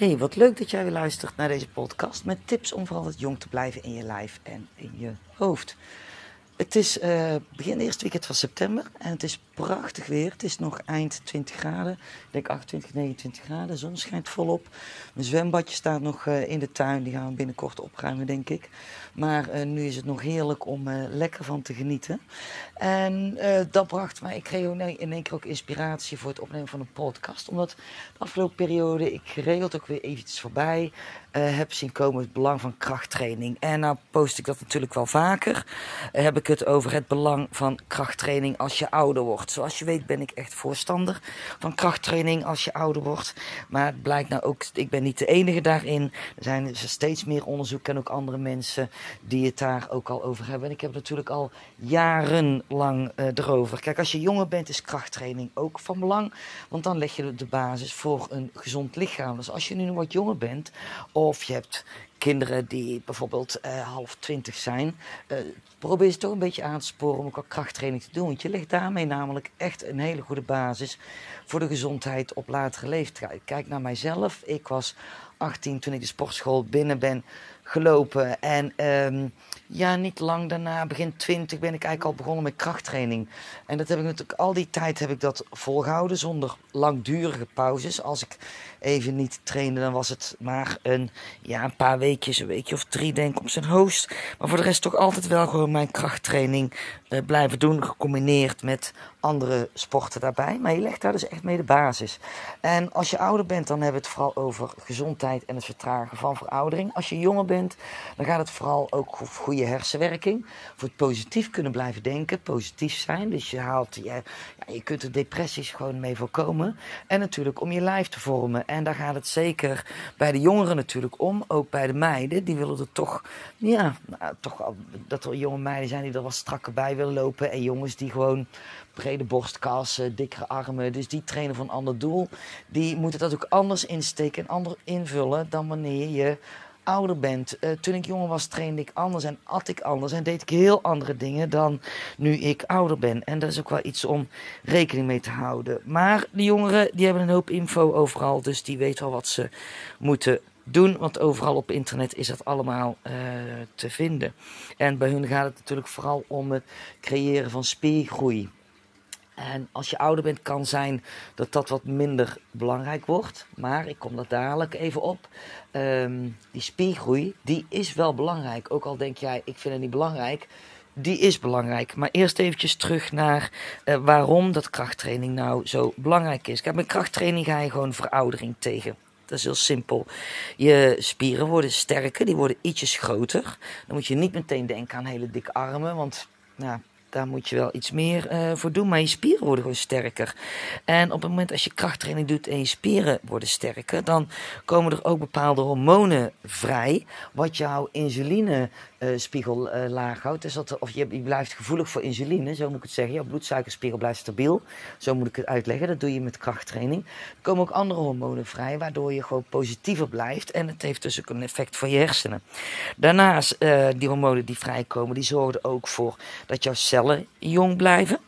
Hey, wat leuk dat jij weer luistert naar deze podcast met tips om vooral wat jong te blijven in je lijf en in je hoofd. Het is uh, begin eerste weekend van september en het is prachtig weer. Het is nog eind 20 graden, ik denk 28, 29 graden. De zon schijnt volop. Mijn zwembadje staat nog uh, in de tuin, die gaan we binnenkort opruimen, denk ik. Maar uh, nu is het nog heerlijk om lekker van te genieten. En dat bracht mij, ik kreeg in één keer ook inspiratie voor het opnemen van een podcast. Omdat de afgelopen periode ik geregeld ook weer eventjes voorbij heb zien komen het belang van krachttraining. En nou post ik dat natuurlijk wel vaker. heb ik het over het belang van krachttraining als je ouder wordt. Zoals je weet ben ik echt voorstander van krachttraining als je ouder wordt. Maar het blijkt nou ook, ik ben niet de enige daarin. Er zijn dus steeds meer onderzoeken en ook andere mensen die het daar ook al over hebben. En ik heb het natuurlijk al jarenlang uh, erover. Kijk, als je jonger bent is krachttraining ook van belang. Want dan leg je de basis voor een gezond lichaam. Dus als je nu wat jonger bent of je hebt kinderen die bijvoorbeeld uh, half twintig zijn, uh, probeer ze toch een beetje aan te sporen om ook al krachttraining te doen. Want je legt daarmee namelijk echt een hele goede basis voor de gezondheid op latere leeftijd. Kijk naar mijzelf. Ik was 18 toen ik de sportschool binnen ben gelopen. En um, ja, niet lang daarna, begin 20, ben ik eigenlijk al begonnen met krachttraining. En dat heb ik natuurlijk al die tijd heb ik dat volgehouden zonder langdurige pauzes. Als ik even niet trainde, dan was het maar een, ja, een paar weekjes, een weekje of drie denk ik op zijn hoogst. Maar voor de rest toch altijd wel gewoon mijn krachttraining uh, blijven doen, gecombineerd met andere sporten daarbij. Maar je legt daar dus echt mee de basis. En als je ouder bent, dan hebben we het vooral over gezondheid en het vertragen van veroudering. Als je jonger bent, dan gaat het vooral ook over goede hersenwerking. Voor het positief kunnen blijven denken, positief zijn. Dus je haalt, je, ja, je kunt er depressies gewoon mee voorkomen. En natuurlijk om je lijf te vormen. En daar gaat het zeker bij de jongeren natuurlijk om. Ook bij de meiden. Die willen er toch, ja, nou, toch dat er jonge meiden zijn die er wat strakker bij willen lopen. En jongens die gewoon brede borstkassen, dikkere armen. Dus die trainen van een ander doel. Die moeten dat ook anders insteken en anders invullen dan wanneer je ouder bent. Uh, toen ik jonger was, trainde ik anders en at ik anders. En deed ik heel andere dingen dan nu ik ouder ben. En dat is ook wel iets om rekening mee te houden. Maar de jongeren die hebben een hoop info overal. Dus die weten wel wat ze moeten doen. Want overal op internet is dat allemaal uh, te vinden. En bij hun gaat het natuurlijk vooral om het creëren van spiergroei. En als je ouder bent, kan zijn dat dat wat minder belangrijk wordt. Maar ik kom daar dadelijk even op. Um, die spiergroei, die is wel belangrijk. Ook al denk jij, ik vind het niet belangrijk. Die is belangrijk. Maar eerst eventjes terug naar uh, waarom dat krachttraining nou zo belangrijk is. Kijk, met krachttraining ga je gewoon veroudering tegen. Dat is heel simpel. Je spieren worden sterker, die worden ietsjes groter. Dan moet je niet meteen denken aan hele dikke armen, want nou, daar moet je wel iets meer uh, voor doen. Maar je spieren worden gewoon sterker. En op het moment als je krachttraining doet en je spieren worden sterker, dan komen er ook bepaalde hormonen vrij. Wat jouw insulinespiegel uh, uh, laag houdt. Dus dat, of je, je, blijft gevoelig voor insuline, zo moet ik het zeggen. Jouw bloedsuikerspiegel blijft stabiel. Zo moet ik het uitleggen. Dat doe je met krachttraining. Er komen ook andere hormonen vrij, waardoor je gewoon positiever blijft. En het heeft dus ook een effect voor je hersenen. Daarnaast, uh, die hormonen die vrijkomen, die zorgen er ook voor dat jouw cellen jong blijven.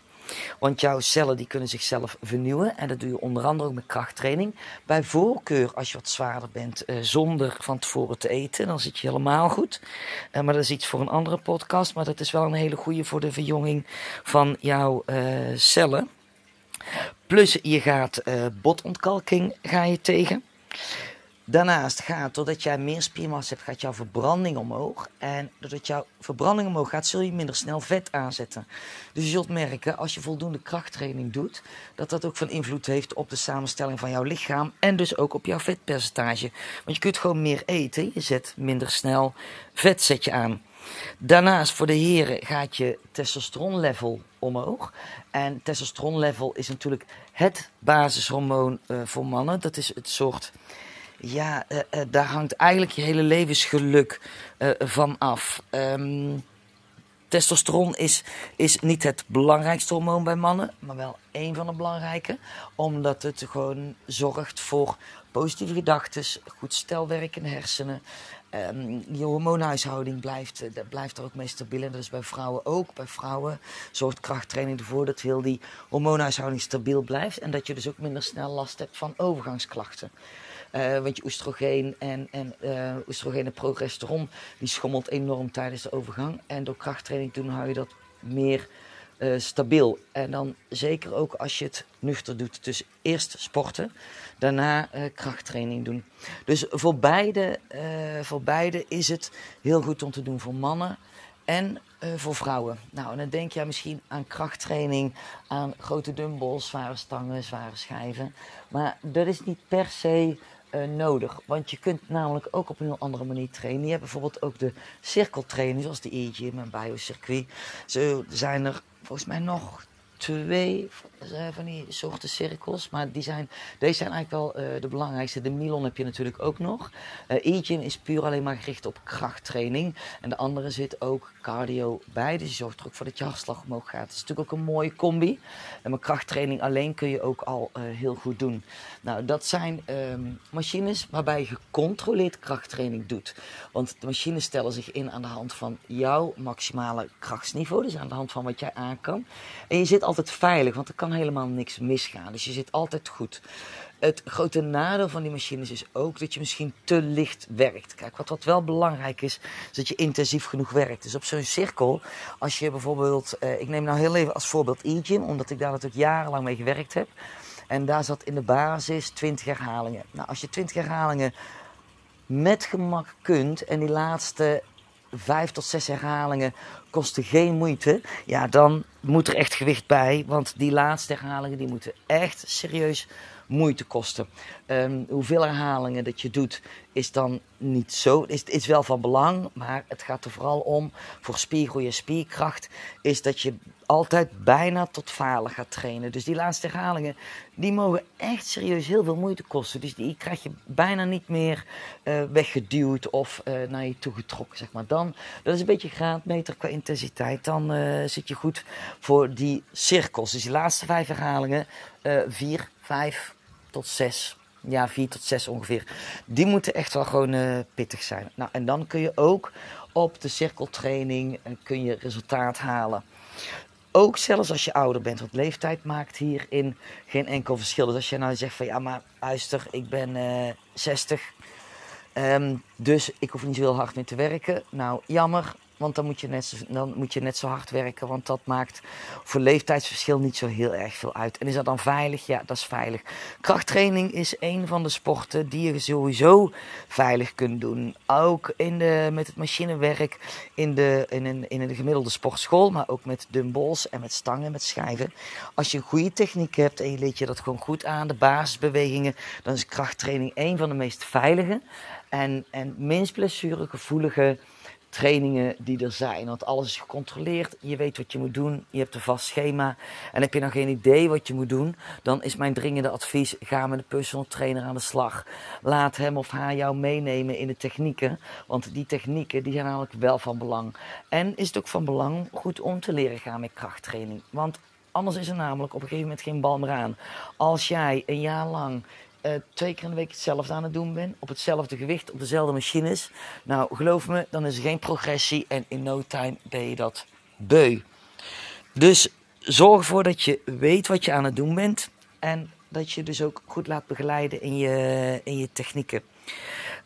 Want jouw cellen die kunnen zichzelf vernieuwen. En dat doe je onder andere ook met krachttraining. Bij voorkeur als je wat zwaarder bent uh, zonder van tevoren te eten. Dan zit je helemaal goed. Uh, maar dat is iets voor een andere podcast. Maar dat is wel een hele goede voor de verjonging van jouw uh, cellen. Plus je gaat botontkalking ga je tegen. Daarnaast gaat, doordat jij meer spiermassa hebt, gaat jouw verbranding omhoog. En doordat jouw verbranding omhoog gaat, zul je minder snel vet aanzetten. Dus je zult merken, als je voldoende krachttraining doet, dat dat ook van invloed heeft op de samenstelling van jouw lichaam. En dus ook op jouw vetpercentage. Want je kunt gewoon meer eten, je zet minder snel vet zet je aan. Daarnaast voor de heren gaat je testosteronlevel omhoog. En testosteronlevel is natuurlijk het basishormoon uh, voor mannen. Dat is het soort ja, uh, uh, daar hangt eigenlijk je hele levensgeluk uh, van af. Um, testosteron is, is niet het belangrijkste hormoon bij mannen, maar wel een van de belangrijke. Omdat het gewoon zorgt voor positieve gedachten, goed stelwerk in de hersenen. Um, je hormoonhuishouding blijft, blijft er ook mee stabiel. En dat is bij vrouwen ook. Bij vrouwen zorgt krachttraining ervoor dat heel die hormoonhuishouding stabiel blijft. En dat je dus ook minder snel last hebt van overgangsklachten. Uh, want je oestrogeen en, en uh, oestrogeen en progesteron die schommelt enorm tijdens de overgang. En door krachttraining doen hou je dat meer uh, stabiel. En dan zeker ook als je het nuchter doet. Dus eerst sporten, daarna krachttraining doen. Dus voor beide, voor beide is het heel goed om te doen voor mannen en voor vrouwen. Nou, en dan denk je misschien aan krachttraining, aan grote dumbbells, zware stangen, zware schijven. Maar dat is niet per se uh, nodig. Want je kunt namelijk ook op een heel andere manier trainen. Je hebt bijvoorbeeld ook de cirkeltraining, zoals de e-gym en biocircuit. Zo zijn er volgens mij nog twee van die soorten cirkels. Maar die zijn, deze zijn eigenlijk wel uh, de belangrijkste. De Milon heb je natuurlijk ook nog. Uh, is puur alleen maar gericht op krachttraining. En de andere zit ook cardio bij. Dus je zorgt er ook voor dat je hartslag omhoog gaat. Het is natuurlijk ook een mooie combi. En met krachttraining alleen kun je ook al heel goed doen. Nou, dat zijn um, machines waarbij je gecontroleerd krachttraining doet. Want de machines stellen zich in aan de hand van jouw maximale krachtsniveau. Dus aan de hand van wat jij aan kan. En je zit altijd veilig, want er kan helemaal niks misgaan. Dus je zit altijd goed. Het grote nadeel van die machines is ook dat je misschien te licht werkt. Kijk, wat, wat wel belangrijk is, is dat je intensief genoeg werkt. Dus op zo'n cirkel, als je bijvoorbeeld, eh, ik neem nou heel even als voorbeeld e-gym, omdat ik daar natuurlijk jarenlang mee gewerkt heb. En daar zat in de basis 20 herhalingen. Nou, als je 20 herhalingen met gemak kunt en die laatste vijf tot zes herhalingen kosten geen moeite. Ja, dan moet er echt gewicht bij. Want die laatste herhalingen die moeten echt serieus moeite kosten. Um, hoeveel herhalingen dat je doet is dan niet zo. Is, is wel van belang, maar het gaat er vooral om voor spiergroei en spierkracht. Is dat je altijd bijna tot falen gaat trainen. Dus die laatste herhalingen die mogen echt serieus heel veel moeite kosten. Dus die krijg je bijna niet meer uh, weggeduwd of uh, naar je toe getrokken. Zeg maar. Dan, dat is een beetje graadmeter qua intensiteit. Dan uh, zit je goed voor die cirkels. Dus die laatste vijf herhalingen, vier, vijf tot zes. Ja, vier tot zes ongeveer. Die moeten echt wel gewoon uh, pittig zijn. Nou, en dan kun je ook op de cirkeltraining uh, kun je resultaat halen. Ook zelfs als je ouder bent, want leeftijd maakt hierin geen enkel verschil. Dus als je nou zegt van ja, maar luister, ik ben uh, 60, um, dus ik hoef niet zo heel hard meer te werken. Nou, jammer, want dan moet, je net zo, dan moet je net zo hard werken. Want dat maakt voor leeftijdsverschil niet zo heel erg veel uit. En is dat dan veilig? Ja, dat is veilig. Krachttraining is een van de sporten die je sowieso veilig kunt doen. Ook in de, met het machinewerk in de, in, een, in een gemiddelde sportschool. Maar ook met dumbbells en met stangen, met schijven. Als je een goede techniek hebt en je leert je dat gewoon goed aan, de basisbewegingen, dan is krachttraining een van de meest veilige en, en minst blessuregevoelige trainingen die er zijn. Want alles is gecontroleerd. Je weet wat je moet doen. Je hebt een vast schema. En heb je nog geen idee wat je moet doen, dan is mijn dringende advies: ga met de personal trainer aan de slag. Laat hem of haar jou meenemen in de technieken. Want die technieken die zijn namelijk wel van belang. En is het ook van belang goed om te leren gaan met krachttraining. Want anders is er namelijk op een gegeven moment geen bal meer aan. Als jij een jaar lang uh, twee keer in de week hetzelfde aan het doen ben, op hetzelfde gewicht, op dezelfde machines, nou geloof me, dan is er geen progressie en in no time ben je dat beu. Dus zorg ervoor dat je weet wat je aan het doen bent en dat je dus ook goed laat begeleiden in je, in je technieken.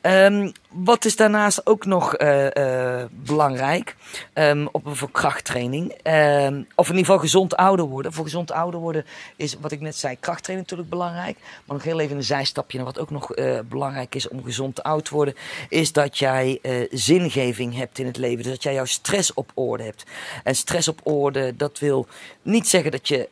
Um, wat is daarnaast ook nog uh, uh, belangrijk um, op, voor krachttraining? Um, of in ieder geval gezond ouder worden. Voor gezond ouder worden is wat ik net zei, krachttraining natuurlijk belangrijk. Maar nog heel even een zijstapje naar wat ook nog uh, belangrijk is om gezond oud te worden. Is dat jij zingeving hebt in het leven. Dus dat jij jouw stress op orde hebt. En stress op orde, dat wil niet zeggen dat je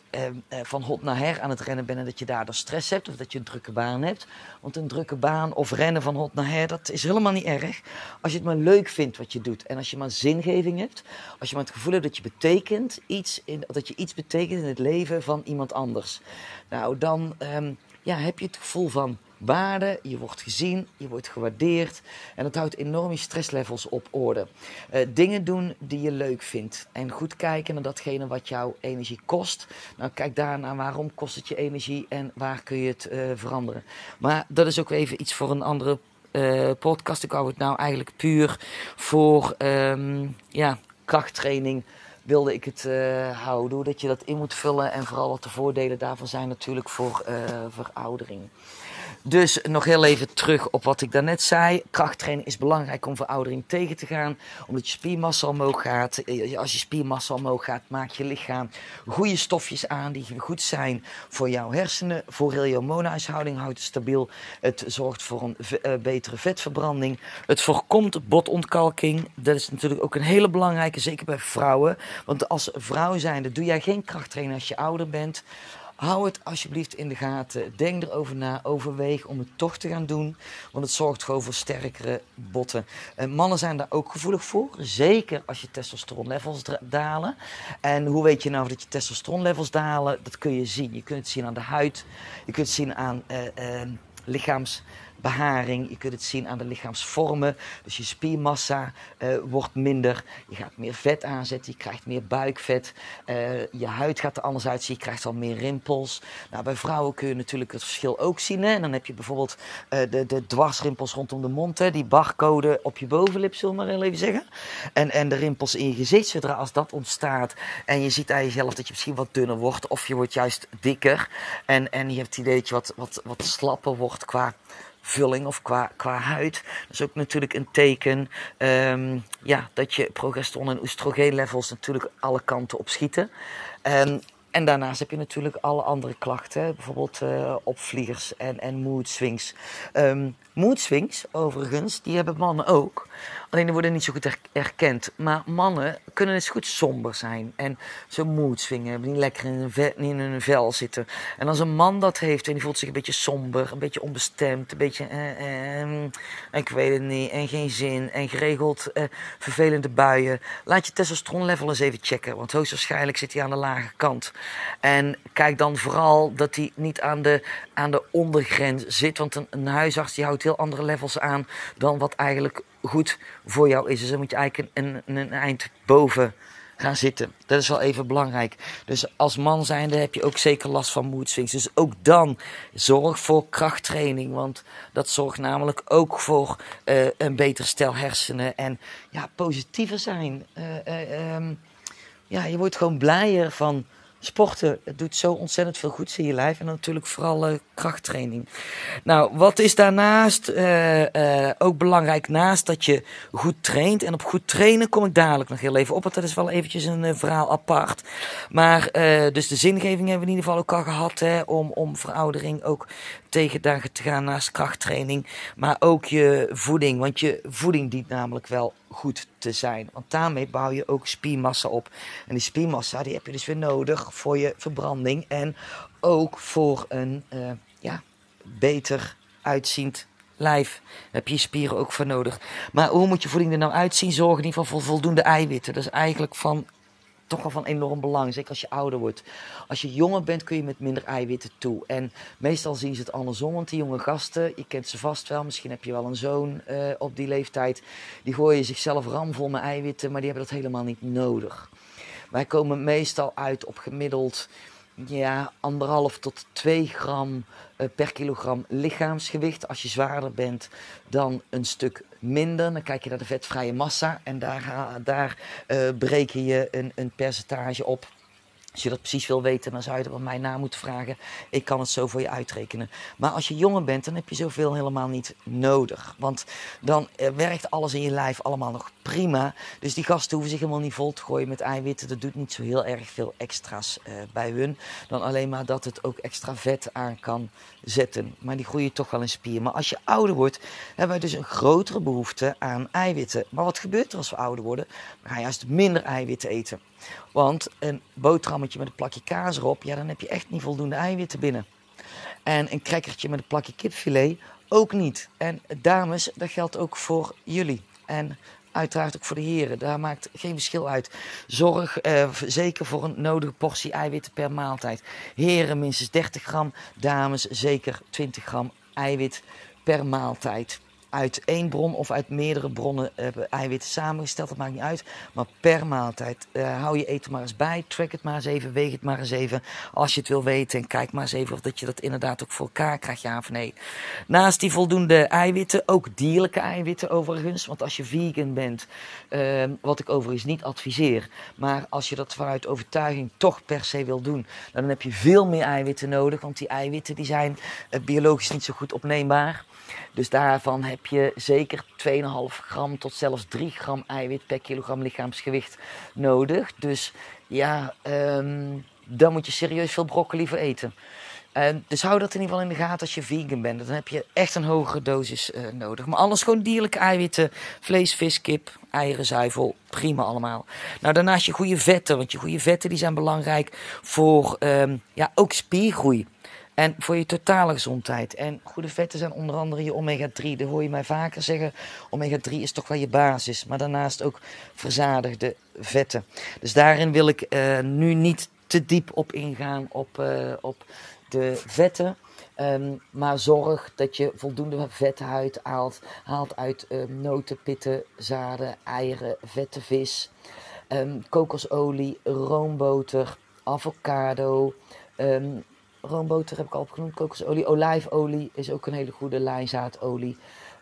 van hot naar her aan het rennen bent en dat je daardoor stress hebt. Of dat je een drukke baan hebt. Want een drukke baan of rennen van hot naar her, dat is helemaal niet erg. Als je het maar leuk vindt wat je doet. En als je maar zingeving hebt. Als je maar het gevoel hebt dat je betekent iets in, dat je iets betekent in het leven van iemand anders. Nou, dan um, ja, heb je het gevoel van waarde, je wordt gezien, je wordt gewaardeerd. En dat houdt enorm je stresslevels op orde. Uh, dingen doen die je leuk vindt. En goed kijken naar datgene wat jouw energie kost. Nou, kijk daarna waarom kost het je energie en waar kun je het uh, veranderen. Maar dat is ook even iets voor een andere uh, podcast. Ik hou het nou eigenlijk puur voor um, ja, krachttraining wilde ik het uh, houden. Dat je dat in moet vullen en vooral wat de voordelen daarvan zijn natuurlijk voor uh, veroudering. Dus nog heel even terug op wat ik daarnet zei. Krachttraining is belangrijk om veroudering tegen te gaan. Omdat je spiermassa omhoog gaat. Eh, als je spiermassa omhoog gaat, maak je lichaam goede stofjes aan die goed zijn voor jouw hersenen. Voor heel je hormoonhuishouding houdt het stabiel. Het zorgt voor een uh, betere vetverbranding. Het voorkomt botontkalking. Dat is natuurlijk ook een hele belangrijke, zeker bij vrouwen. Want als vrouw zijnde doe jij geen krachttraining als je ouder bent. Hou het alsjeblieft in de gaten. Denk erover na. Overweeg om het toch te gaan doen. Want het zorgt gewoon voor sterkere botten. En mannen zijn daar ook gevoelig voor. Zeker als je testosteronlevels dalen. En hoe weet je nou dat je testosteronlevels dalen? Dat kun je zien. Je kunt het zien aan de huid. Je kunt het zien aan uh, uh, lichaams beharing. Je kunt het zien aan de lichaamsvormen. Dus je spiermassa uh, wordt minder. Je gaat meer vet aanzetten. Je krijgt meer buikvet. Uh, je huid gaat er anders uitzien. Je krijgt al meer rimpels. Nou, bij vrouwen kun je natuurlijk het verschil ook zien. Hè? En dan heb je bijvoorbeeld uh, de, de dwarsrimpels rondom de mond. Hè? Die barcode op je bovenlip, zullen we maar even zeggen. En, en de rimpels in je gezicht. Zodra als dat ontstaat en je ziet aan jezelf dat je misschien wat dunner wordt. Of je wordt juist dikker. En, en je hebt het idee wat, wat, wat slapper wordt qua vulling of qua, qua huid. Dat is ook natuurlijk een teken um, ja, dat je progesteron en oestrogeenlevels natuurlijk alle kanten op schieten. Um, en daarnaast heb je natuurlijk alle andere klachten, bijvoorbeeld uh, opvliegers en, en mood swings. Um, mood swings, overigens, die hebben mannen ook. Alleen die worden niet zo goed erkend. Maar mannen kunnen eens goed somber zijn. En zo'n mood swingen, hebben niet lekker in hun, vel, in hun vel zitten. En als een man dat heeft en die voelt zich een beetje somber, een beetje onbestemd, een beetje, eh, eh, ik weet het niet, en geen zin, en geregeld eh, vervelende buien. Laat je testosteronlevel eens even checken, want hoogstwaarschijnlijk zit hij aan de lage kant. En kijk dan vooral dat hij niet aan de, aan de ondergrens zit, want een, een huisarts die houdt heel andere levels aan dan wat eigenlijk goed voor jou is. Dus dan moet je eigenlijk een, een, eind boven gaan zitten. Dat is wel even belangrijk. Dus als man zijnde heb je ook zeker last van mood swings. Dus ook dan zorg voor krachttraining. Want dat zorgt namelijk ook voor uh, een beter stel hersenen. En ja, positiever zijn. Uh, uh, um, ja, je wordt gewoon blijer van sporten, het doet zo ontzettend veel goeds in je lijf. En natuurlijk vooral uh, krachttraining. Nou, wat is daarnaast uh, uh, ook belangrijk? Naast dat je goed traint. En op goed trainen kom ik dadelijk nog heel even op. Want dat is wel eventjes een verhaal apart. Maar dus de zingeving hebben we in ieder geval ook al gehad. Hè, om, om veroudering ook tegen dagen te gaan naast krachttraining. Maar ook je voeding. Want je voeding dient namelijk wel goed te zijn. Want daarmee bouw je ook spiermassa op. En die spiermassa die heb je dus weer nodig voor je verbranding. En ook voor een uh, ja, beter uitziend lijf. Daar heb je je spieren ook voor nodig. Maar hoe moet je voeding er nou uitzien? Zorg in ieder geval voor voldoende eiwitten. Dat is eigenlijk van toch wel van enorm belang. Zeker als je ouder wordt. Als je jonger bent kun je met minder eiwitten toe. En meestal zien ze het andersom. Want die jonge gasten, je kent ze vast wel. Misschien heb je wel een zoon uh, op die leeftijd. Die gooien zichzelf ramvol met eiwitten. Maar die hebben dat helemaal niet nodig. Wij komen meestal uit op gemiddeld ja, anderhalf tot 2 gram uh, per kilogram lichaamsgewicht. Als je zwaarder bent dan een stuk minder, dan kijk je naar de vetvrije massa en daar, daar uh, bereken je een, een percentage op. Als je dat precies wil weten, dan zou je er bij mij na moeten vragen. Ik kan het zo voor je uitrekenen. Maar als je jonger bent, dan heb je zoveel helemaal niet nodig. Want dan uh, werkt alles in je lijf allemaal nog prima. Dus die gasten hoeven zich helemaal niet vol te gooien met eiwitten. Dat doet niet zo heel erg veel extra's uh, bij hun. Dan alleen maar dat het ook extra vet aan kan zetten. Maar die groeien toch wel in spier. Maar als je ouder wordt, hebben wij dus een grotere behoefte aan eiwitten. Maar wat gebeurt er als we ouder worden? We gaan juist minder eiwitten eten. Want een boterhammetje met een plakje kaas erop, ja, dan heb je echt niet voldoende eiwitten binnen. En een crackertje met een plakje kipfilet ook niet. En dames, dat geldt ook voor jullie. En uiteraard ook voor de heren. Daar maakt geen verschil uit. Zorg eh, zeker voor een nodige portie eiwitten per maaltijd. Heren minstens 30 gram, dames zeker 20 gram eiwit per maaltijd. Uit één bron of uit meerdere bronnen uh, eiwitten samengesteld. Dat maakt niet uit. Maar per maaltijd uh, hou je eten maar eens bij. Track het maar eens even. Weeg het maar eens even. Als je het wil weten. En kijk maar eens even of dat je dat inderdaad ook voor elkaar krijgt. Ja of nee. Naast die voldoende eiwitten. Ook dierlijke eiwitten overigens. Want als je vegan bent. Uh, wat ik overigens niet adviseer. Maar als je dat vanuit overtuiging toch per se wil doen. Dan heb je veel meer eiwitten nodig. Want die eiwitten die zijn uh, biologisch niet zo goed opneembaar. Dus daarvan heb je zeker 2,5 gram tot zelfs 3 gram eiwit per kilogram lichaamsgewicht nodig. Dus ja, um, dan moet je serieus veel broccoli voor eten. Uh, dus hou dat in ieder geval in de gaten als je vegan bent. Dan heb je echt een hogere dosis uh, nodig. Maar anders gewoon dierlijke eiwitten. Vlees, vis, kip, eieren, zuivel. Prima allemaal. Nou, daarnaast je goede vetten. Want je goede vetten die zijn belangrijk voor um, ja, ook spiergroei. En voor je totale gezondheid. En goede vetten zijn onder andere je omega-3. Dat hoor je mij vaker zeggen. Omega-3 is toch wel je basis. Maar daarnaast ook verzadigde vetten. Dus daarin wil ik uh, nu niet te diep op ingaan op, uh, op de vetten. Um, maar zorg dat je voldoende vethuid haalt, haalt uit uh, noten, pitten, zaden, eieren, vette vis, um, kokosolie, roomboter, avocado, um, roomboter heb ik al opgenoemd, kokosolie, olijfolie is ook een hele goede lijnzaadolie.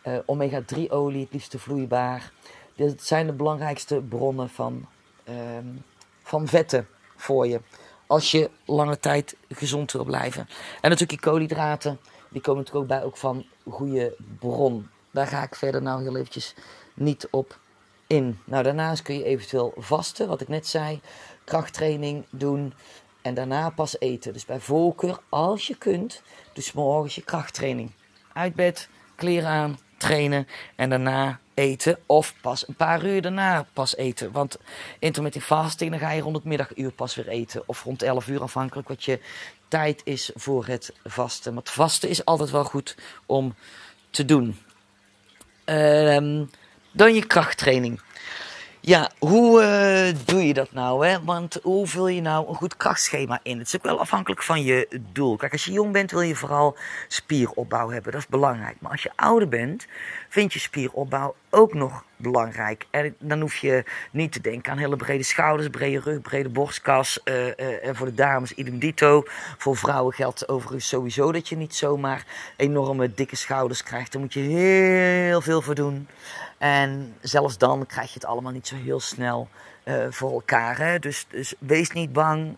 Uh, Omega-3 olie, het liefste vloeibaar. Dit zijn de belangrijkste bronnen van, um, van vetten voor je. Als je lange tijd gezond wil blijven. En natuurlijk die koolhydraten, die komen natuurlijk ook bij ook van goede bron. Daar ga ik verder nou heel eventjes niet op in. Nou, daarnaast kun je eventueel vasten, wat ik net zei. Krachttraining doen. En daarna pas eten. Dus bij voorkeur, als je kunt, dus morgens je krachttraining. Uit bed, kleren aan, trainen en daarna eten. Of pas een paar uur daarna pas eten. Want intermittent fasting, dan ga je rond het middaguur pas weer eten. Of rond 11 uur afhankelijk wat je tijd is voor het vasten. Het vasten is altijd wel goed om te doen. Um, dan je krachttraining. Ja, hoe uh, doe je dat nou? Hè? Want hoe vul je nou een goed krachtschema in? Het is ook wel afhankelijk van je doel. Kijk, als je jong bent wil je vooral spieropbouw hebben. Dat is belangrijk. Maar als je ouder bent, vind je spieropbouw ook nog belangrijk. En dan hoef je niet te denken aan hele brede schouders, brede rug, brede borstkas. Uh, uh, en voor de dames idem dito. Voor vrouwen geldt overigens sowieso dat je niet zomaar enorme dikke schouders krijgt. Daar moet je heel veel voor doen. En zelfs dan krijg je het allemaal niet zo heel snel uh, voor elkaar. Hè? Dus, dus wees niet bang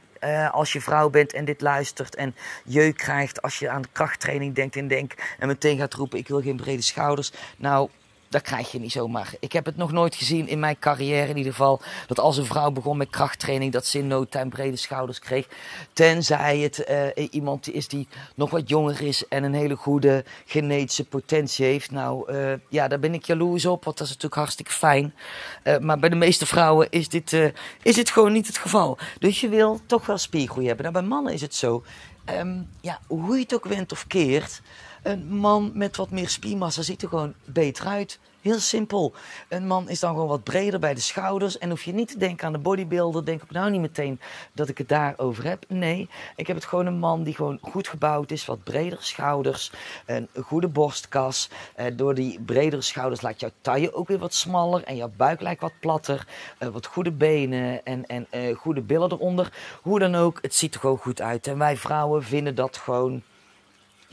als je vrouw bent en dit luistert en jeuk krijgt als je aan krachttraining denkt en denk en meteen gaat roepen ik wil geen brede schouders. Nou, dat krijg je niet zomaar. Ik heb het nog nooit gezien in mijn carrière in ieder geval. Dat als een vrouw begon met krachttraining, dat ze in no time brede schouders kreeg. Tenzij het uh, iemand is die nog wat jonger is en een hele goede genetische potentie heeft. Nou uh, ja, daar ben ik jaloers op, want dat is natuurlijk hartstikke fijn. Uh, maar bij de meeste vrouwen is dit, is dit gewoon niet het geval. Dus je wil toch wel spiergroei hebben. Nou, bij mannen is het zo. Um, ja, hoe je het ook went of keert. Een man met wat meer spiermassa ziet er gewoon beter uit. Heel simpel. Een man is dan gewoon wat breder bij de schouders. En hoef je niet te denken aan de bodybuilder. Denk ik nou niet meteen dat ik het daarover heb. Nee, ik heb het gewoon een man die gewoon goed gebouwd is. Wat bredere schouders. Een goede borstkas. Eh, door die bredere schouders laat jouw taille ook weer wat smaller. En jouw buik lijkt wat platter. Eh, wat goede benen en, en eh, goede billen eronder. Hoe dan ook, het ziet er gewoon goed uit. En wij vrouwen vinden dat gewoon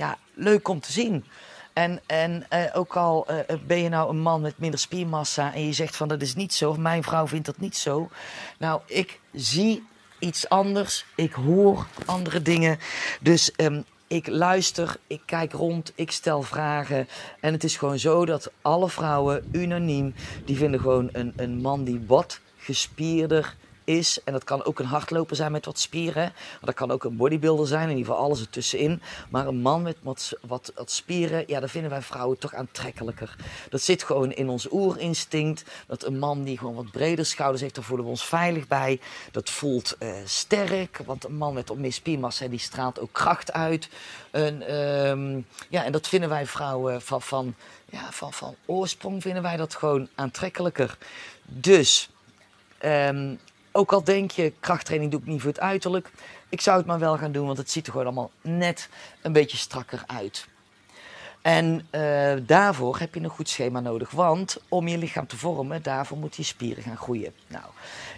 ja, leuk om te zien. En, en uh, ook al uh, ben je nou een man met minder spiermassa en je zegt van dat is niet zo, mijn vrouw vindt dat niet zo. Nou, ik zie iets anders, ik hoor andere dingen. Dus um, ik luister, ik kijk rond, ik stel vragen. En het is gewoon zo dat alle vrouwen unaniem, die vinden gewoon een, een man die wat gespierder is. En dat kan ook een hardloper zijn met wat spieren. Dat kan ook een bodybuilder zijn, in ieder geval alles ertussenin. Maar een man met wat, wat, wat spieren, ja, dat vinden wij vrouwen toch aantrekkelijker. Dat zit gewoon in ons oerinstinct. Dat een man die gewoon wat breder schouders heeft, daar voelen we ons veilig bij. Dat voelt uh, sterk, want een man met wat meer spiermassa, die straalt ook kracht uit. En, um, ja, en dat vinden wij vrouwen van, van, ja, van, van oorsprong vinden wij dat gewoon aantrekkelijker. Dus um, ook al denk je, krachttraining doe ik niet voor het uiterlijk. Ik zou het maar wel gaan doen, want het ziet er gewoon allemaal net een beetje strakker uit. En uh, daarvoor heb je een goed schema nodig. Want om je lichaam te vormen, daarvoor moeten je spieren gaan groeien. Nou,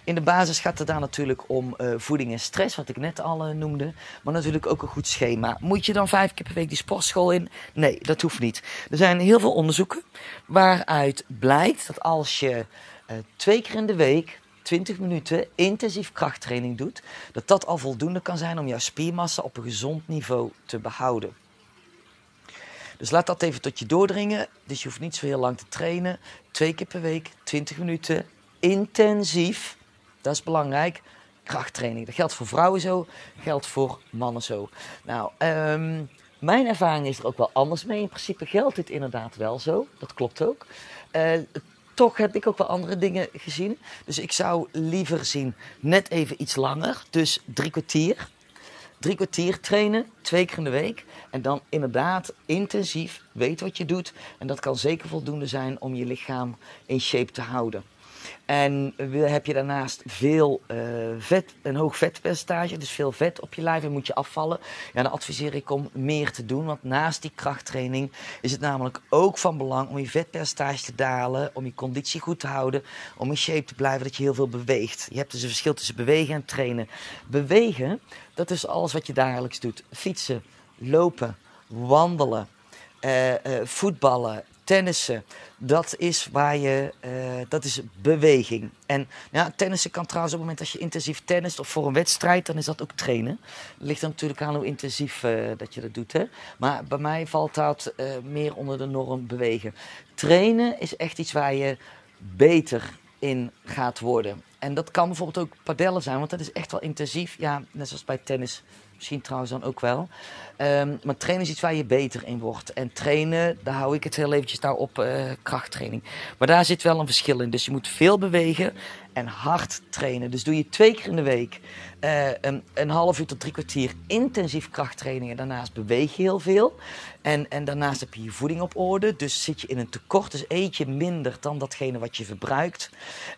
in de basis gaat het daar natuurlijk om uh, voeding en stress, wat ik net al uh, noemde. Maar natuurlijk ook een goed schema. Moet je dan vijf keer per week die sportschool in? Nee, dat hoeft niet. Er zijn heel veel onderzoeken waaruit blijkt dat als je twee keer in de week 20 minuten intensief krachttraining doet, dat dat al voldoende kan zijn om jouw spiermassa op een gezond niveau te behouden. Dus laat dat even tot je doordringen. Dus je hoeft niet zo heel lang te trainen. Twee keer per week, 20 minuten, intensief. Dat is belangrijk. Krachttraining. Dat geldt voor vrouwen zo, geldt voor mannen zo. Nou, um, mijn ervaring is er ook wel anders mee. In principe geldt dit inderdaad wel zo. Dat klopt ook. Uh, toch heb ik ook wel andere dingen gezien. Dus ik zou liever zien net even iets langer. Dus drie kwartier. Drie kwartier trainen, twee keer in de week. En dan inderdaad intensief weten wat je doet. En dat kan zeker voldoende zijn om je lichaam in shape te houden. En heb je daarnaast veel uh, vet, een hoog vetpercentage, dus veel vet op je lijf en moet je afvallen, ja, dan adviseer ik om meer te doen. Want naast die krachttraining is het namelijk ook van belang om je vetpercentage te dalen, om je conditie goed te houden, om in shape te blijven, dat je heel veel beweegt. Je hebt dus een verschil tussen bewegen en trainen. Bewegen, dat is alles wat je dagelijks doet. Fietsen, lopen, wandelen, uh, uh, voetballen, tennissen, dat is waar je, uh, dat is beweging. En ja, tennissen kan trouwens op het moment dat je intensief tennist of voor een wedstrijd, dan is dat ook trainen. Ligt dan natuurlijk aan hoe intensief uh, dat je dat doet. Hè? Maar bij mij valt dat uh, meer onder de norm bewegen. Trainen is echt iets waar je beter in gaat worden. En dat kan bijvoorbeeld ook padellen zijn, want dat is echt wel intensief. Ja, net zoals bij tennis Misschien trouwens dan ook wel. Um, maar trainen is iets waar je beter in wordt. En trainen, daar hou ik het heel eventjes daar op uh, krachttraining. Maar daar zit wel een verschil in. Dus je moet veel bewegen en hard trainen. Dus doe je twee keer in de week een, een, half uur tot drie kwartier intensief krachttraining. En daarnaast beweeg je heel veel. En, en daarnaast heb je je voeding op orde. Dus zit je in een tekort. Dus eet je minder dan datgene wat je verbruikt.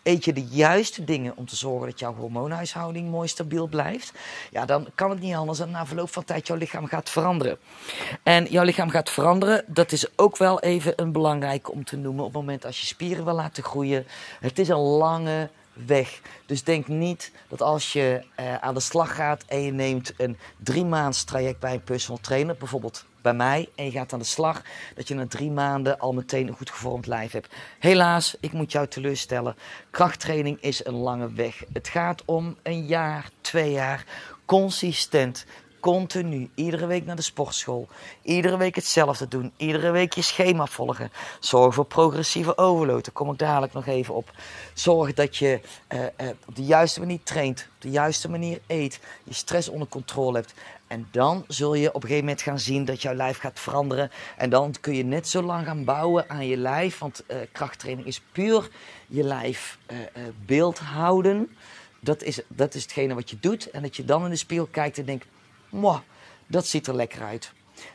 Eet je de juiste dingen om te zorgen dat jouw hormoonhuishouding mooi stabiel blijft. Ja, dan kan het niet anders dan na verloop van tijd jouw lichaam gaat veranderen. En jouw lichaam gaat veranderen. Dat is ook wel even een belangrijke om te noemen. Op het moment als je spieren wil laten groeien. Het is een lange weg. Dus denk niet dat als je uh, aan de slag gaat en je neemt een drie maands traject bij een personal trainer, bijvoorbeeld bij mij, en je gaat aan de slag, dat je na drie maanden al meteen een goed gevormd lijf hebt. Helaas, ik moet jou teleurstellen. Krachttraining is een lange weg. Het gaat om een jaar, twee jaar, consistent Continu, iedere week naar de sportschool. Iedere week hetzelfde doen. Iedere week je schema volgen. Zorg voor progressieve overload. Daar kom ik dadelijk nog even op. Zorg dat je uh, uh, op de juiste manier traint. Op de juiste manier eet. Je stress onder controle hebt. En dan zul je op een gegeven moment gaan zien dat jouw lijf gaat veranderen. En dan kun je net zo lang gaan bouwen aan je lijf. Want uh, krachttraining is puur je lijf beeld houden. Dat is, dat is hetgene wat je doet. En dat je dan in de spiegel kijkt en denkt Mwah, dat ziet er lekker uit.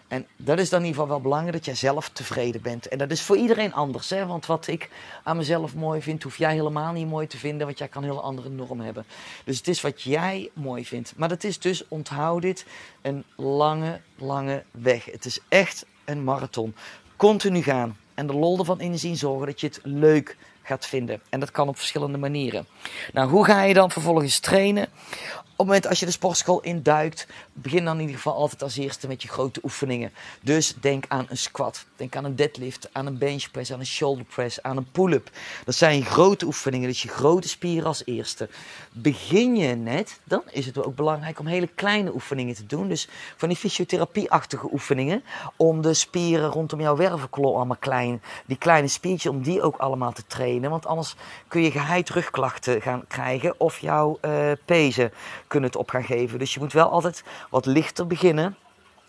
En dat is dan in ieder geval wel belangrijk dat jij zelf tevreden bent. En dat is voor iedereen anders. Hè? Want wat ik aan mezelf mooi vind, hoef jij helemaal niet mooi te vinden. Want jij kan een hele andere norm hebben. Dus het is wat jij mooi vindt. Maar dat is dus, onthoud dit, een lange, lange weg. Het is echt een marathon. Continu gaan. En de lol ervan inzien zorgen dat je het leuk gaat vinden. En dat kan op verschillende manieren. Nou, hoe ga je dan vervolgens trainen? Op het moment als je de sportschool induikt, begin dan in ieder geval altijd als eerste met je grote oefeningen. Dus denk aan een squat, denk aan een deadlift, aan een bench press, aan een shoulder press, aan een pull-up. Dat zijn grote oefeningen, dus je grote spieren als eerste. Begin je net, dan is het ook belangrijk om hele kleine oefeningen te doen. Dus van die fysiotherapie-achtige oefeningen, om de spieren rondom jouw wervelkolom allemaal klein, die kleine spiertjes, om die ook allemaal te trainen. Want anders kun je geheid rugklachten gaan krijgen of jouw uh, pezen kunnen het op gaan geven. Dus je moet wel altijd wat lichter beginnen.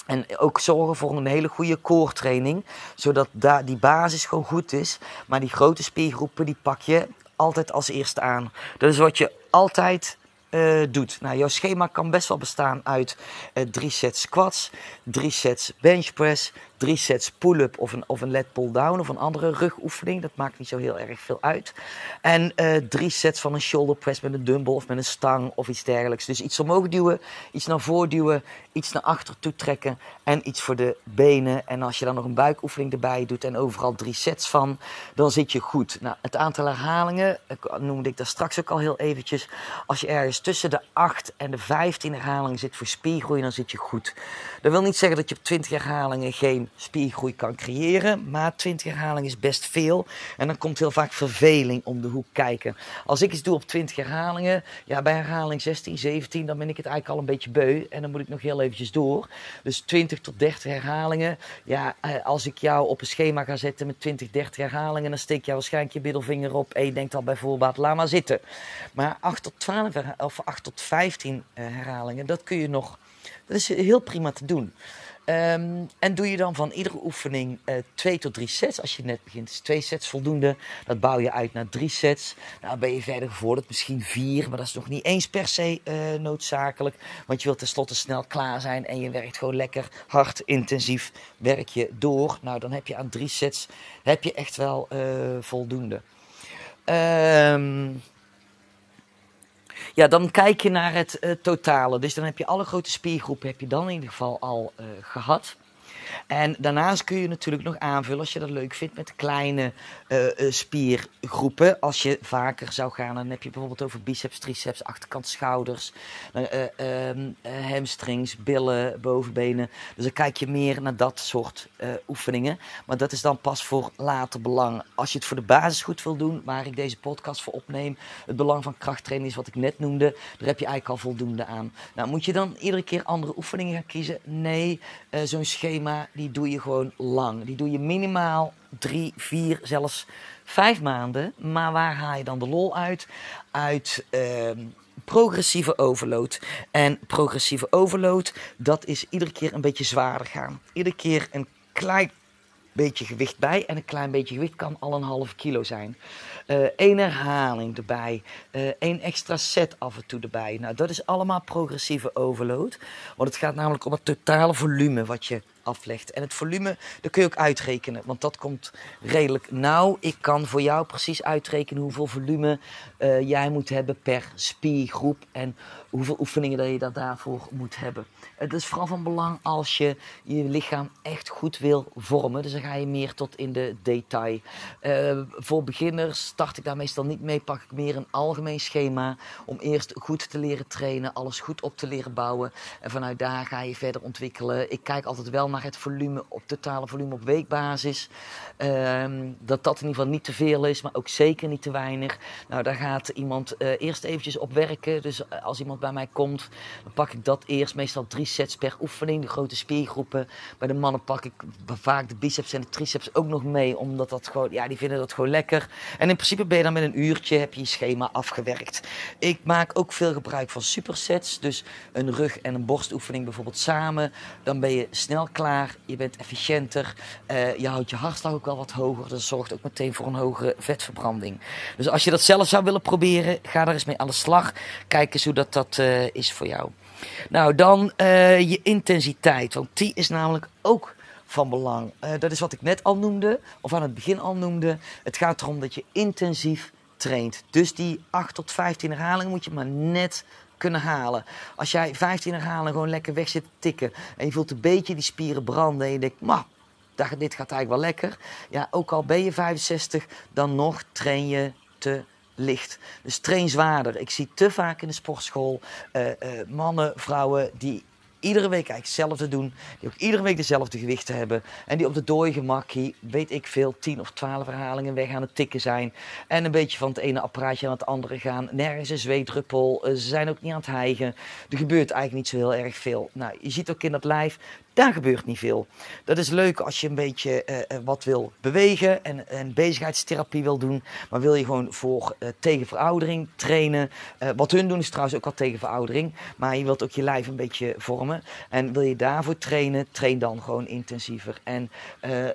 En ook zorgen voor een hele goede koortraining. Zodat daar die basis gewoon goed is. Maar die grote spiergroepen die pak je altijd als eerste aan. Dat is wat je altijd uh, doet. Nou, jouw schema kan best wel bestaan uit uh, drie sets squats, drie sets bench press, drie sets pull-up of een, of een lat pull-down of een andere rugoefening. Dat maakt niet zo heel erg veel uit. En uh, drie sets van een shoulder press met een dumbbell of met een stang of iets dergelijks. Dus iets omhoog duwen, iets naar voren duwen, iets naar achter toe trekken en iets voor de benen. En als je dan nog een buikoefening erbij doet en overal drie sets van, dan zit je goed. Nou, het aantal herhalingen, noemde ik daar straks ook al heel eventjes. Als je ergens tussen de 8 en de 15 herhalingen zit voor spiergroei, dan zit je goed. Dat wil niet zeggen dat je op 20 herhalingen geen spiergroei kan creëren, maar 20 herhalingen is best veel. En dan komt heel vaak verveling om de hoek kijken. Als ik iets doe op 20 herhalingen, ja, bij herhaling 16, 17, dan ben ik het eigenlijk al een beetje beu. En dan moet ik nog heel eventjes door. Dus 20 tot 30 herhalingen. Ja, eh, als ik jou op een schema ga zetten met 20, 30 herhalingen, dan steek je waarschijnlijk je middelvinger op en je denkt al bijvoorbeeld, laat maar zitten. Maar 8 tot 12 of 8 tot 15 eh, herhalingen, dat kun je nog, dat is heel prima te doen. Um, en doe je dan van iedere oefening uh, twee tot drie sets. Als je net begint, is twee sets voldoende. Dat bouw je uit naar drie sets. Nou ben je verder gevorderd, misschien vier. Maar dat is nog niet eens per se uh, noodzakelijk. Want je wilt tenslotte snel klaar zijn. En je werkt gewoon lekker hard, intensief. Werk je door. Nou, dan heb je aan drie sets heb je echt wel uh, voldoende. Um, ja, dan kijk je naar het uh, totale. Dus dan heb je alle grote spiergroepen heb je dan in ieder geval al uh, gehad. En daarnaast kun je natuurlijk nog aanvullen als je dat leuk vindt met kleine uh, spiergroepen. Als je vaker zou gaan, dan heb je bijvoorbeeld over biceps, triceps, achterkant schouders, uh, hamstrings, billen, bovenbenen. Dus dan kijk je meer naar dat soort oefeningen. Maar dat is dan pas voor later belang. Als je het voor de basis goed wil doen, waar ik deze podcast voor opneem, het belang van krachttraining is wat ik net noemde, daar heb je eigenlijk al voldoende aan. Nou, moet je dan iedere keer andere oefeningen gaan kiezen? Nee, zo'n schema die doe je gewoon lang. Die doe je minimaal drie, vier, zelfs vijf maanden. Maar waar haal je dan de lol uit? Uit uh, progressieve overload. En progressieve overload, dat is iedere keer een beetje zwaarder gaan. Iedere keer een klein beetje gewicht bij. En een klein beetje gewicht kan al een half kilo zijn. Uh, één herhaling erbij. Uh, één extra set af en toe erbij. Nou, dat is allemaal progressieve overload. Want het gaat namelijk om het totale volume wat je En het volume, dat kun je ook uitrekenen, want dat komt redelijk nauw. Ik kan voor jou precies uitrekenen hoeveel volume uh, jij moet hebben per spiergroep en hoeveel oefeningen dat je daarvoor moet hebben. Het is vooral van belang als je je lichaam echt goed wil vormen. Dus dan ga je meer tot in de detail. Uh, voor beginners start ik daar meestal niet mee. Pak ik meer een algemeen schema om eerst goed te leren trainen, alles goed op te leren bouwen. En vanuit daar ga je verder ontwikkelen. Ik kijk altijd wel naar het volume, op totale volume op weekbasis. Uh, dat dat in ieder geval niet te veel is, maar ook zeker niet te weinig. Nou, daar gaat iemand uh, eerst eventjes op werken. Dus eh, als iemand bij mij komt, dan pak ik dat eerst. Meestal drie sets per oefening, de grote spiergroepen. Bij de mannen pak ik vaak de biceps en de triceps ook nog mee, omdat dat gewoon, ja, die vinden dat gewoon lekker. En in principe ben je dan met een uurtje, heb je je schema afgewerkt. Ik maak ook veel gebruik van supersets, dus een rug- en een borstoefening bijvoorbeeld samen. Dan ben je snel klaar je bent efficiënter, uh, je houdt je hartslag ook wel wat hoger. Dat zorgt ook meteen voor een hogere vetverbranding. Dus als je dat zelf zou willen proberen, ga er eens mee aan de slag. Kijk eens hoe dat, dat uh, is voor jou. Nou, dan uh, je intensiteit, want die is namelijk ook van belang. dat is wat ik net al noemde, of aan het begin al noemde. Het gaat erom dat je intensief traint. Dus die 8 tot 15 herhalingen moet je maar net kunnen halen. Als jij 15 herhalingen gewoon lekker weg zit tikken en je voelt een beetje die spieren branden en je denkt, maar dit gaat eigenlijk wel lekker. Ja, ook al ben je 65, dan nog train je te licht. Dus train zwaarder. Ik zie te vaak in de sportschool uh, uh, mannen, vrouwen die iedere week eigenlijk hetzelfde doen. Die ook iedere week dezelfde gewichten hebben. En die op de dooi gemakkie, weet ik veel, 10 of 12 herhalingen weg aan het tikken zijn. En een beetje van het ene apparaatje aan het andere gaan. Nergens een zweetdruppel. Ze zijn ook niet aan het hijgen. Er gebeurt eigenlijk niet zo heel erg veel. Nou, je ziet ook in dat lijf, daar gebeurt niet veel. Dat is leuk als je een beetje uh, wat wil bewegen en, en bezigheidstherapie wil doen. Maar wil je gewoon voor uh, tegen veroudering trainen. wat hun doen is trouwens ook al tegen veroudering. Maar je wilt ook je lijf een beetje vormen. En wil je daarvoor trainen, train dan gewoon intensiever. En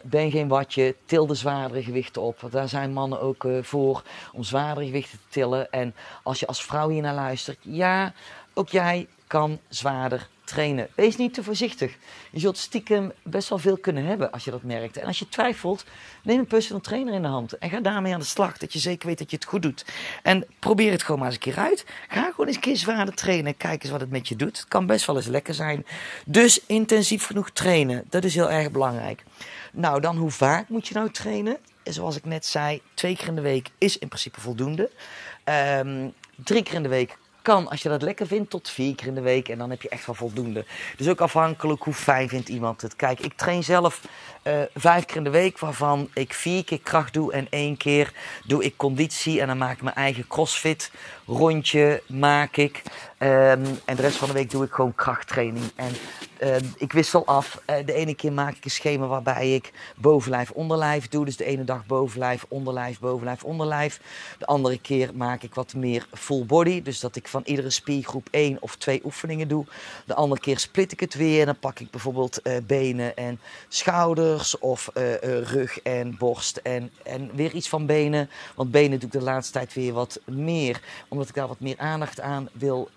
ben geen watje, til de zwaardere gewichten op. Want daar zijn mannen ook voor om zwaardere gewichten te tillen. En als je als vrouw hier naar luistert, ja, ook jij kan zwaarder trainen. Wees niet te voorzichtig. Je zult stiekem best wel veel kunnen hebben als je dat merkt. En als je twijfelt, neem een personal trainer in de hand en ga daarmee aan de slag. Dat je zeker weet dat je het goed doet. En probeer het gewoon maar eens een keer uit. Ga gewoon eens een keer zwaarder trainen en kijk eens wat het met je doet. Het kan best wel eens lekker zijn. Dus intensief genoeg trainen, dat is heel erg belangrijk. Nou, dan hoe vaak moet je nou trainen? Zoals ik net zei, twee keer in de week is in principe voldoende. Um, drie keer in de week als je dat lekker vindt, tot vier keer in de week. En dan heb je echt wel voldoende. Dus ook afhankelijk hoe fijn vindt iemand het. Kijk, ik train zelf uh, vijf keer in de week, waarvan ik vier keer kracht doe. En één keer doe ik conditie. En dan maak ik mijn eigen crossfit rondje, maak ik. Um, en de rest van de week doe ik gewoon krachttraining. En uh, ik wissel af. Uh, de ene keer maak ik een schema waarbij ik bovenlijf, onderlijf doe. Dus de ene dag bovenlijf, onderlijf, bovenlijf, onderlijf. De andere keer maak ik wat meer full body. Dus dat ik van iedere spiergroep één of twee oefeningen doe. De andere keer split ik het weer. Dan pak ik bijvoorbeeld uh, benen en schouders. Of rug en borst. En, en weer iets van benen. Want benen doe ik de laatste tijd weer wat meer. Omdat ik daar wat meer aandacht aan wil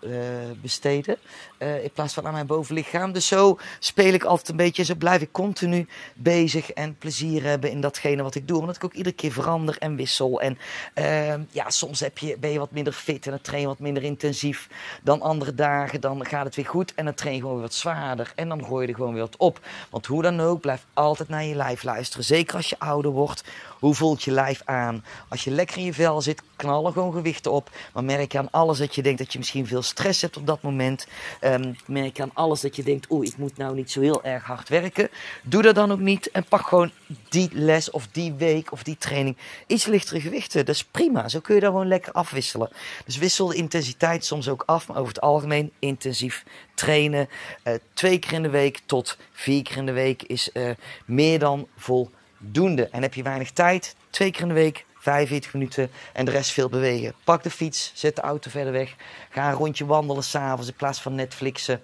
besteden. in plaats van aan mijn bovenlichaam. Dus zo speel ik altijd een beetje. Zo blijf ik continu bezig en plezier hebben in datgene wat ik doe. Omdat ik ook iedere keer verander en wissel. En uh, ja, soms heb je, ben je wat minder fit en dan train wat minder intensief dan andere dagen. Dan gaat het weer goed en dan train gewoon weer wat zwaarder. En dan gooi je er gewoon weer wat op. Want hoe dan ook, blijf altijd naar je lijf luisteren. Zeker als je ouder wordt. Hoe voelt je lijf aan? Als je lekker in je vel zit, knallen gewoon gewichten op. Maar merk aan alles dat je denkt dat je misschien veel stress hebt op dat moment. Um, merk aan alles dat je denkt, oeh, ik moet nou niet zo heel erg hard werken. Doe dat dan ook niet en pak gewoon die les of die week of die training iets lichtere gewichten. Dat is prima. Zo kun je dan gewoon lekker afwisselen. Dus wissel de intensiteit soms ook af, maar over het algemeen intensief trainen. Uh, twee keer in de week tot vier keer in de week is uh, meer dan voldoende. En heb je weinig tijd, twee keer in de week 45 minuten en de rest veel bewegen. Pak de fiets, zet de auto verder weg. Ga een rondje wandelen s'avonds in plaats van Netflixen.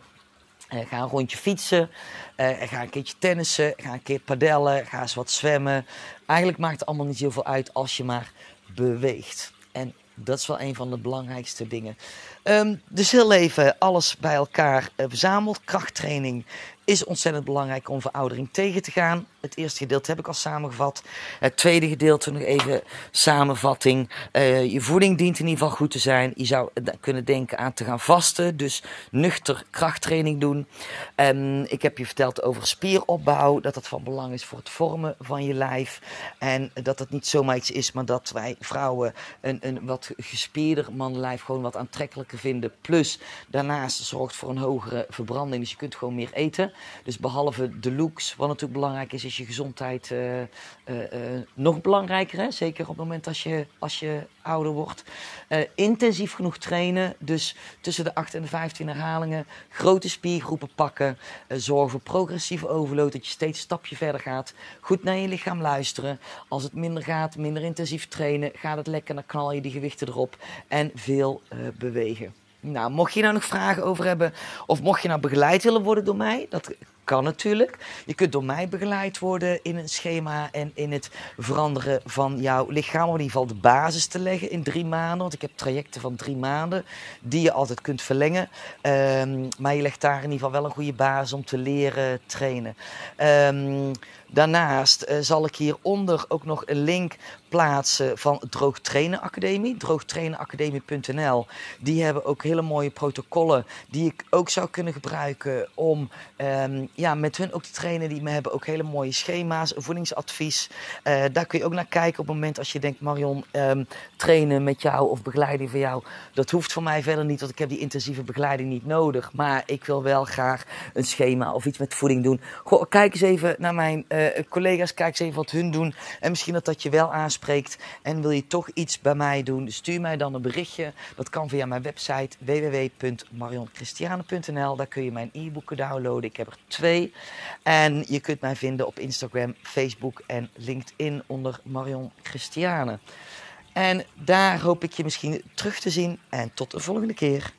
Uh, ga een rondje fietsen, uh, ga een keertje tennissen, ga een keer padellen, ga eens wat zwemmen. Eigenlijk maakt het allemaal niet zoveel uit als je maar beweegt. En dat is wel een van de belangrijkste dingen. Um, dus heel even alles bij elkaar uh, verzameld. Krachttraining is ontzettend belangrijk om veroudering tegen te gaan. Het eerste gedeelte heb ik al samengevat. Het tweede gedeelte nog even samenvatting. Uh, je voeding dient in ieder geval goed te zijn. Je zou kunnen denken aan te gaan vasten. Dus nuchter krachttraining doen. Um, ik heb je verteld over spieropbouw. Dat dat van belang is voor het vormen van je lijf. En dat het niet zomaar iets is, maar dat wij vrouwen een, een wat gespierder mannenlijf gewoon wat aantrekkelijker vinden. Plus daarnaast zorgt voor een hogere verbranding. Dus je kunt gewoon meer eten. Dus behalve de looks, wat natuurlijk belangrijk is, is je gezondheid uh, nog belangrijker. Hè? Zeker op het moment als je, als je ouder wordt. intensief genoeg trainen, dus tussen de 8 en de 15 herhalingen. Grote spiergroepen pakken. zorg voor progressieve overload, dat je steeds een stapje verder gaat. Goed naar je lichaam luisteren. Als het minder gaat, minder intensief trainen. Gaat het lekker, dan knal je die gewichten erop. En veel bewegen. Nou, mocht je nou nog vragen over hebben, of mocht je nou begeleid willen worden door mij, dat kan natuurlijk. Je kunt door mij begeleid worden in een schema en in het veranderen van jouw lichaam. Om in ieder geval de basis te leggen in drie maanden. Want ik heb trajecten van drie maanden die je altijd kunt verlengen. Um, maar je legt daar in ieder geval wel een goede basis om te leren trainen. Um, Daarnaast uh, zal ik hieronder ook nog een link plaatsen van Droogtrainen Academie, droogtrainenacademie.nl. Die hebben ook hele mooie protocollen die ik ook zou kunnen gebruiken om um, ja, met hun ook te trainen. Die hebben ook hele mooie schema's, voedingsadvies. Uh, daar kun je ook naar kijken op het moment als je denkt, Marion, um, trainen met jou of begeleiding van jou, dat hoeft voor mij verder niet, want ik heb die intensieve begeleiding niet nodig. Maar ik wil wel graag een schema of iets met voeding doen. Goh, kijk eens even naar mijn uh, collega's, kijk eens even wat hun doen. En misschien dat dat je wel aanspreekt. En wil je toch iets bij mij doen, stuur mij dan een berichtje. Dat kan via mijn website www.marionchristiane.nl. Daar kun je mijn e-boeken downloaden. Ik heb er twee. En je kunt mij vinden op Instagram, Facebook en LinkedIn onder Marion Christiane. En daar hoop ik je misschien terug te zien. En tot de volgende keer.